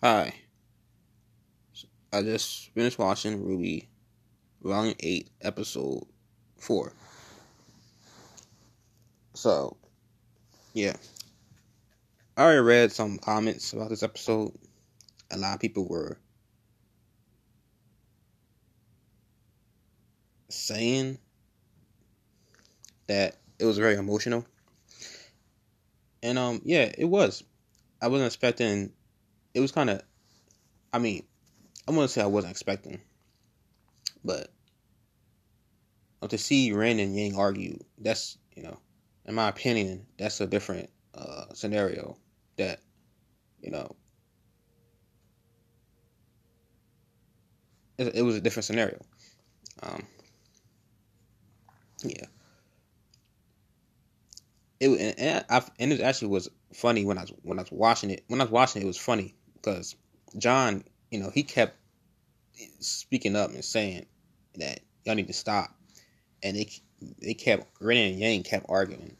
Hi. I just finished watching RWBY, Volume 8, Episode 4. So, yeah. I already read some comments about this episode. A lot of people were saying that it was very emotional. And um yeah, it was. I wasn't expecting it was kind of I mean, I want to say I wasn't expecting, but to see Ren and Yang argue, that's you know, in my opinion, that's a different uh, scenario. That you know, it, it was a different scenario. Um, yeah. It and, and, I, and it actually was funny when I was when I was watching it. When I was watching it, it was funny because Jaune, you know, he kept speaking up and saying that y'all need to stop, and they they kept Ren and Yang kept arguing,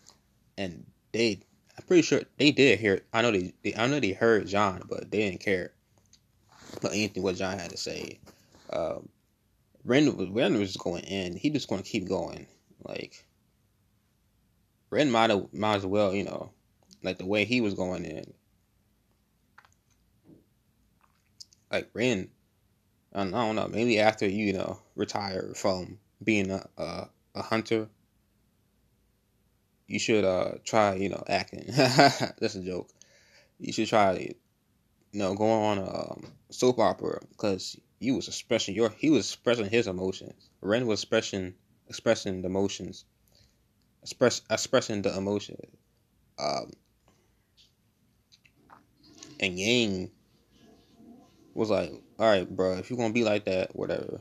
and they I'm pretty sure they did hear. I know they, they I know they heard Jaune, but they didn't care about anything what Jaune had to say. Um, Ren was Ren was going in. He just going to keep going. Like Ren might might as well, you know, like the way he was going in. Like Ren, I don't know. Maybe after you know retire from being a a, a hunter, you should uh try you know acting. That's a joke. You should try you know going on a um, soap opera because you was expressing your he was expressing his emotions. Ren was expressing expressing the emotions, express expressing the emotion. Um, and Yang was like, "All right, bro, if you're gonna be like that, whatever,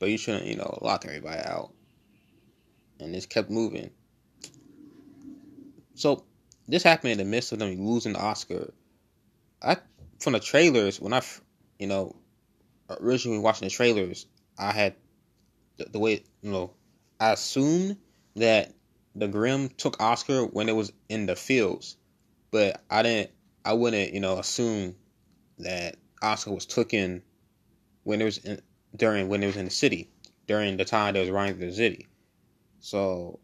but you shouldn't, you know, lock everybody out." And this kept moving. So this happened in the midst of them losing the Oscar. I from the trailers when I, you know, originally watching the trailers, I had the, the way you know, I assumed that the Grimm took Oscar when it was in the fields, but I didn't. I wouldn't, you know, assume that Oscar was taken when it was in, during when it was in the city during the time they was running through the city. So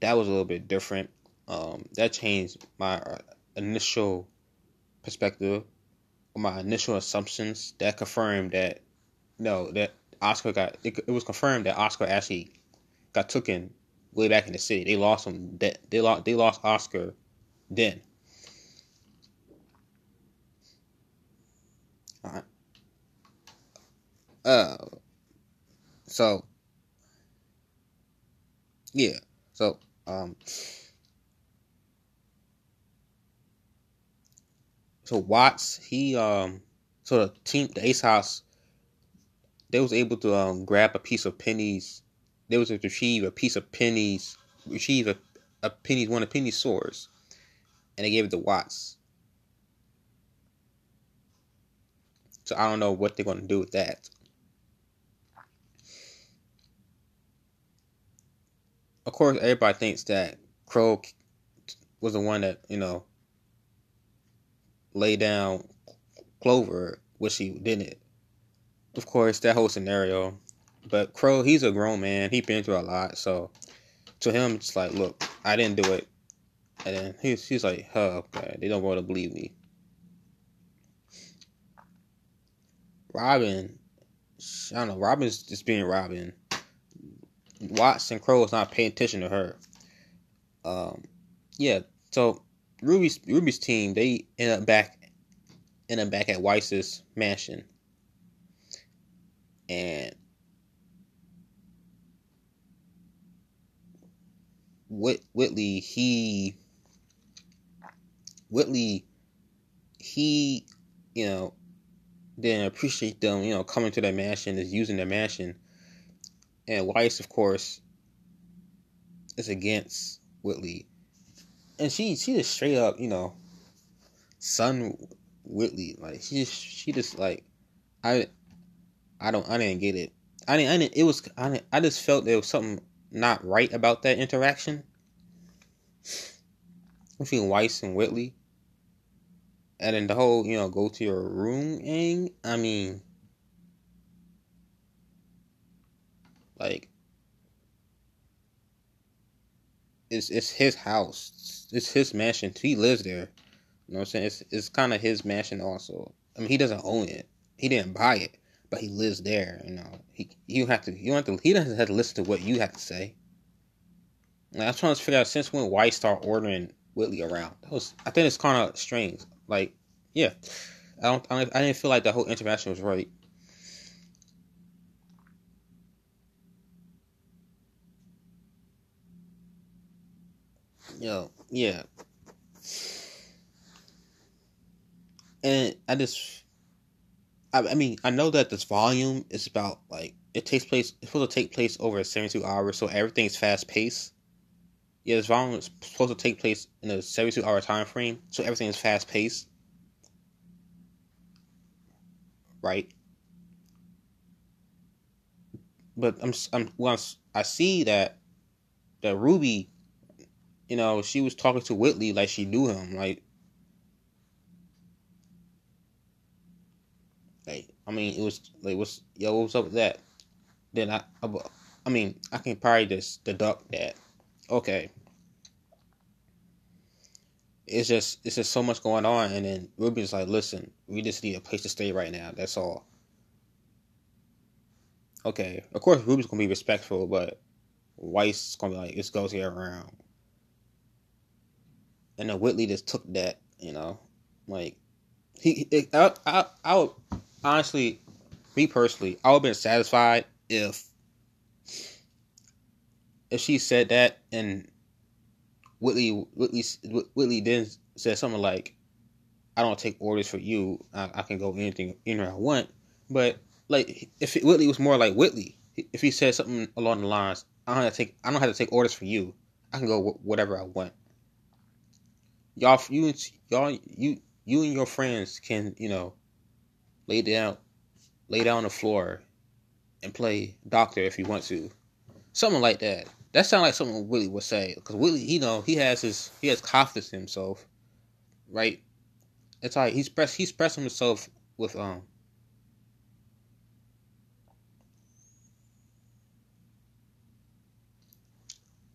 that was a little bit different. Um, that changed my uh, initial perspective, my initial assumptions. That confirmed that no, that Oscar got it, it was confirmed that Oscar actually got taken way back in the city. They lost him. That they lost. They lost Oscar then. Uh. So. Yeah. So. Um. So Watts, he um. So the team, the Ace Ops, they was able to um grab a piece of pennies. They was able to retrieve a piece of pennies, Retrieve a, a Penny's one of Penny's swords, and they gave it to Watts. So I don't know what they're going to do with that. Of course, everybody thinks that Qrow was the one that you know laid down Clover, which he didn't. Of course, that whole scenario. But Qrow, he's a grown man. He been through a lot, so to him, it's like, look, I didn't do it. And then he's he's like, huh, okay, they don't want to believe me. Robyn, I don't know. Robyn's just being Robyn. Watts and Qrow is not paying attention to her. Um, yeah. So Ruby's Ruby's team they end up back end up back at Weiss's mansion, and Whit, Whitley he Whitley he you know didn't appreciate them, you know, coming to their mansion, is using their mansion. And Weiss, of course, is against Whitley. And she she just straight up, you know, son Whitley. Like she just she just like I I don't I didn't get it. I didn't I didn't it was I didn't, I just felt there was something not right about that interaction between Weiss and Whitley. And then the whole, you know, go to your room thing. I mean, like, it's it's his house. It's his mansion. He lives there. You know what I'm saying? It's it's kind of his mansion also. I mean, he doesn't own it. He didn't buy it, but he lives there. You know, he you have to you have to he doesn't have to listen to what you have to say. I'm trying to figure out since when White started ordering Whitley around. That was I think it's kind of strange. Like, yeah, I don't I, I didn't feel like the whole interaction was right. Yo, yeah. And I just, I, I mean, I know that this volume is about like it takes place. It's supposed to take place over seventy-two hours, so everything's fast paced. Yeah, this volume is supposed to take place in a seventy-two hour time frame, so everything is fast paced. Right. But I'm, I'm once I see that that Ruby you know, she was talking to Whitley like she knew him. Like, like I mean, it was like, what's yo, what's up with that? Then I, I, I mean, I can probably just deduct that. Okay, it's just it's just so much going on, and then Ruby's like, listen, we just need a place to stay right now. That's all. Okay, of course Ruby's gonna be respectful, but Weiss gonna be like, this goes here around and then Whitley just took that, you know, like he. It, I, I, I would honestly, me personally, I would have been satisfied if if she said that and Whitley Whitley Whitley then said something like, "I don't take orders for you. I, I can go anything anywhere I want." But like, if it, Whitley was more like Whitley, if he said something along the lines, "I don't have to take I don't have to take orders for you. I can go whatever I want." y'all you y'all you you and your friends can you know lay down lay down on the floor and play doctor if you want to something like that that sounds like something Willie would say because Willie you know he has his he has confidence in himself right it's like he's press he's pressing himself with um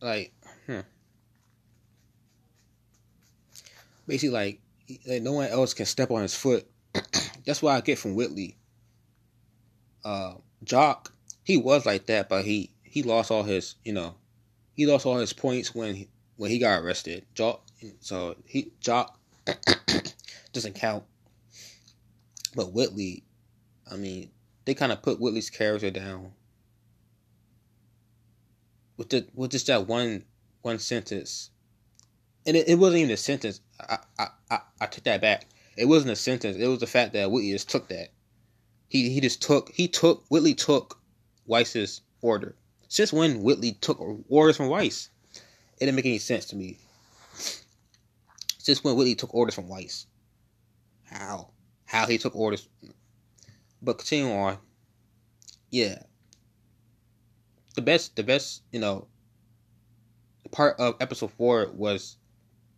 like hmm basically like, like no one else can step on his foot. That's what I get from Whitley. Uh, Jacques, he was like that, but he he lost all his you know, he lost all his points when he, when he got arrested. Jacques, so he Jacques doesn't count. But Whitley, I mean, they kind of put Whitley's character down with the with just that one one sentence and it, it wasn't even a sentence. I, I, I, I took that back. It wasn't a sentence. It was the fact that Whitley just took that. He he just took he took Whitley took Weiss's order. Since when Whitley took orders from Weiss? It didn't make any sense to me. Since when Whitley took orders from Weiss? How? How he took orders? But continue on. Yeah. The best, the best, you know, part of episode four was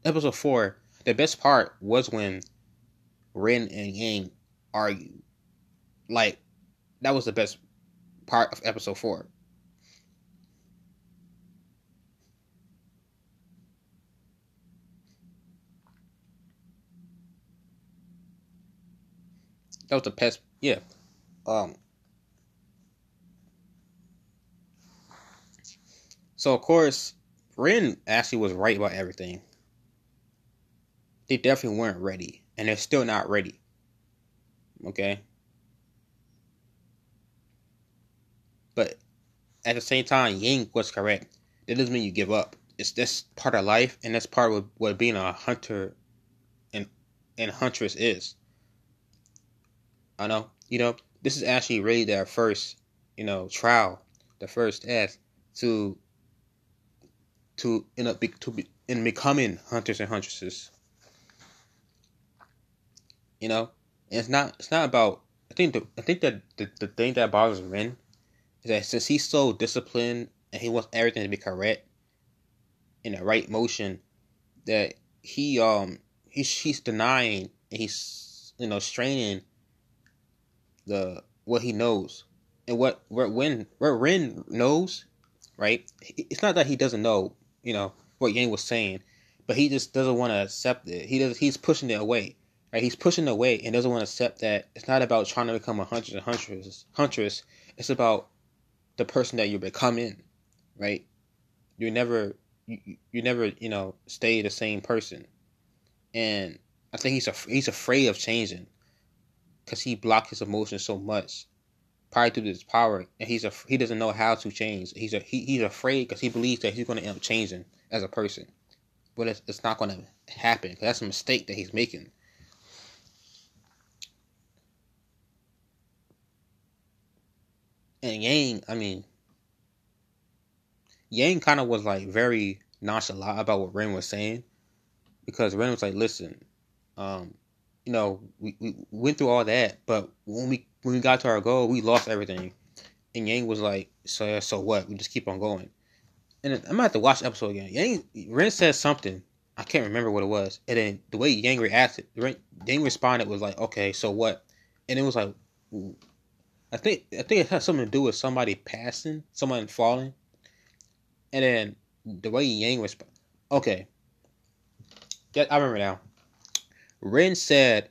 episode four, the best part was when Ren and Yang argued. Like, that was the best part of episode four. That was the best, yeah. Um. So of course, Ren actually was right about everything they definitely weren't ready, and they're still not ready. Okay? But at the same time, Yang was correct. That doesn't mean you give up. It's that's part of life, and that's part of what being a hunter and and huntress is. I know, you know, this is actually really their first, you know, trial, the first test to to end up to be in becoming hunters and huntresses. You know, and it's not it's not about. I think the I think that the, the thing that bothers Ren is that since he's so disciplined and he wants everything to be correct in the right motion, that he um he's he's denying and he's you know straining the what he knows and what where when where Ren knows, right? It's not that he doesn't know, you know, what Yang was saying, but he just doesn't want to accept it. He does. He's pushing it away. Right? He's pushing it away and doesn't want to accept that it's not about trying to become a hunter and huntress. Huntress. It's about the person that you're becoming, right? You never, you, you never, you know, stay the same person. And I think he's a, he's afraid of changing because he blocked his emotions so much prior to this power, and he's a he doesn't know how to change. He's a he, he's afraid because he believes that he's going to end up changing as a person, but it's, it's not going to happen that's a mistake that he's making. And Yang, I mean, Yang kind of was like very nonchalant about what Ren was saying because Ren was like, "Listen, um, you know, we, we went through all that, but when we when we got to our goal, we lost everything. And Yang was like, so so what? We just keep on going. And I'm gonna have to watch the episode again. Yang Ren said something. I can't remember what it was. And then the way Yang reacted, Yang responded was like, okay, so what? And it was like, I think I think it has something to do with somebody passing, someone falling. And then the way Yang responded, okay, yeah, I remember now. Ren said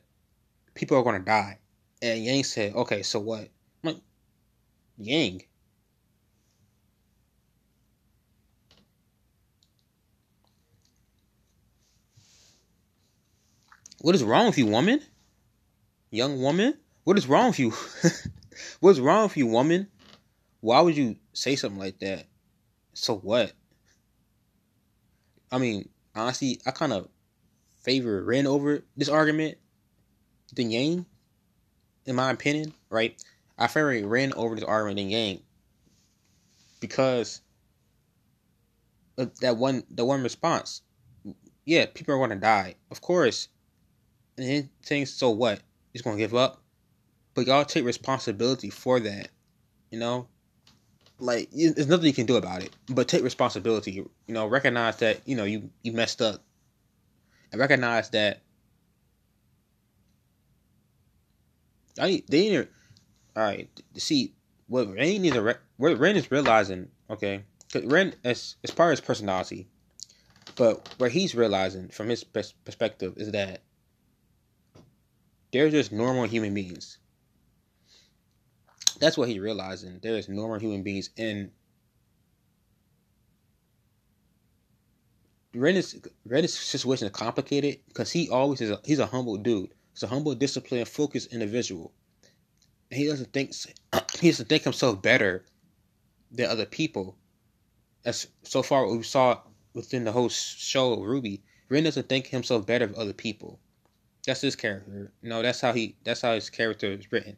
people are gonna die. And Yang said, okay, so what? I'm like, Yang. What is wrong with you, woman? Young woman? What is wrong with you? What's wrong with you, woman? Why would you say something like that? So what? I mean, honestly, I kind of favor Ren over this argument than Yang, in my opinion, right? I favor Ren over this argument than Yang because that one the one response. Yeah, people are gonna die, of course. And then saying so what? He's gonna give up, but y'all take responsibility for that. You know, like there's nothing you can do about it, but take responsibility. You know, recognize that you know you you messed up and recognize that I they need all right. See what needs to what Ren is realizing. Okay, because Ren is is part his personality, but what he's realizing from his perspective is that they're just normal human beings. That's what he's realizing. There's normal human beings, and Ren's Ren's situation is complicated because he always is a, he's a humble dude. He's a humble, disciplined, focused individual. And he doesn't think he doesn't think himself better than other people. As so far we saw within the whole show RWBY, Ren doesn't think himself better than other people. That's his character. Know, that's how he that's how his character is written.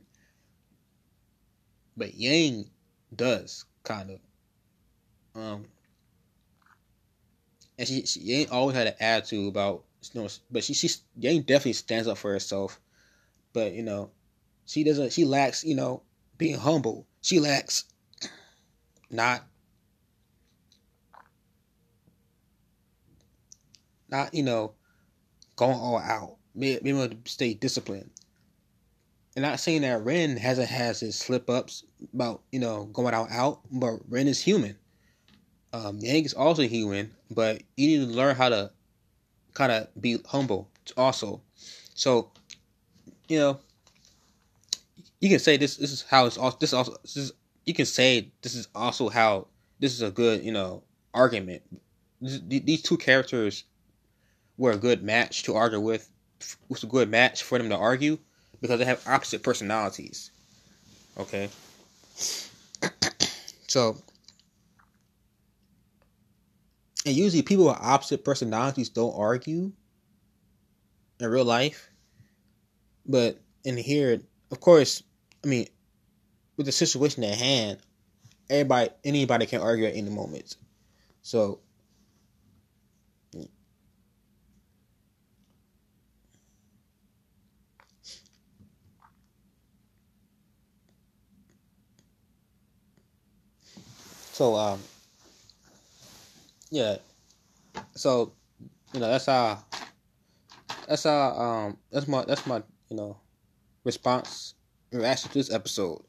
But Yang does kind of. Um, and she, she ain't always had an attitude about you know, but she she ain't definitely stands up for herself. But you know, she doesn't. She lacks you know being humble. She lacks not not you know going all out. Being able to stay disciplined. And not saying that Ren hasn't has his slip ups about you know going out out, but Ren is human. Um, Yang is also human, but you need to learn how to kind of be humble also. So, you know, you can say this. This is how it's also. This also. This is, you can say this is also how this is a good, you know, argument. This, these two characters were a good match to argue with. It was a good match for them to argue because they have opposite personalities. Okay. So and usually people with opposite personalities don't argue in real life. But in here, of course, I mean, with the situation at hand, everybody anybody can argue at any moment. So So um yeah. So, you know, that's our that's our um that's my that's my you know response reaction to this episode.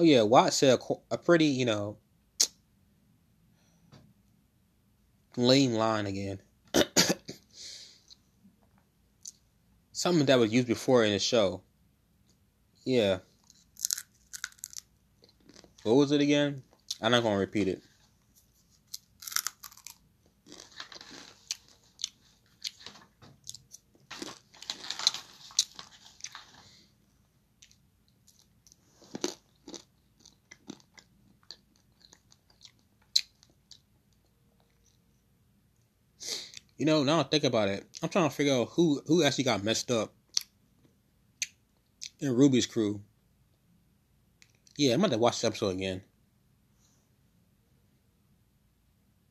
Oh yeah, Watt said a, a pretty you know lame line again. Something that was used before in the show. Yeah. What was it again? I'm not gonna repeat it. You know, now I think about it, I'm trying to figure out who who actually got messed up in Ruby's crew. Yeah, I'm about to watch the episode again.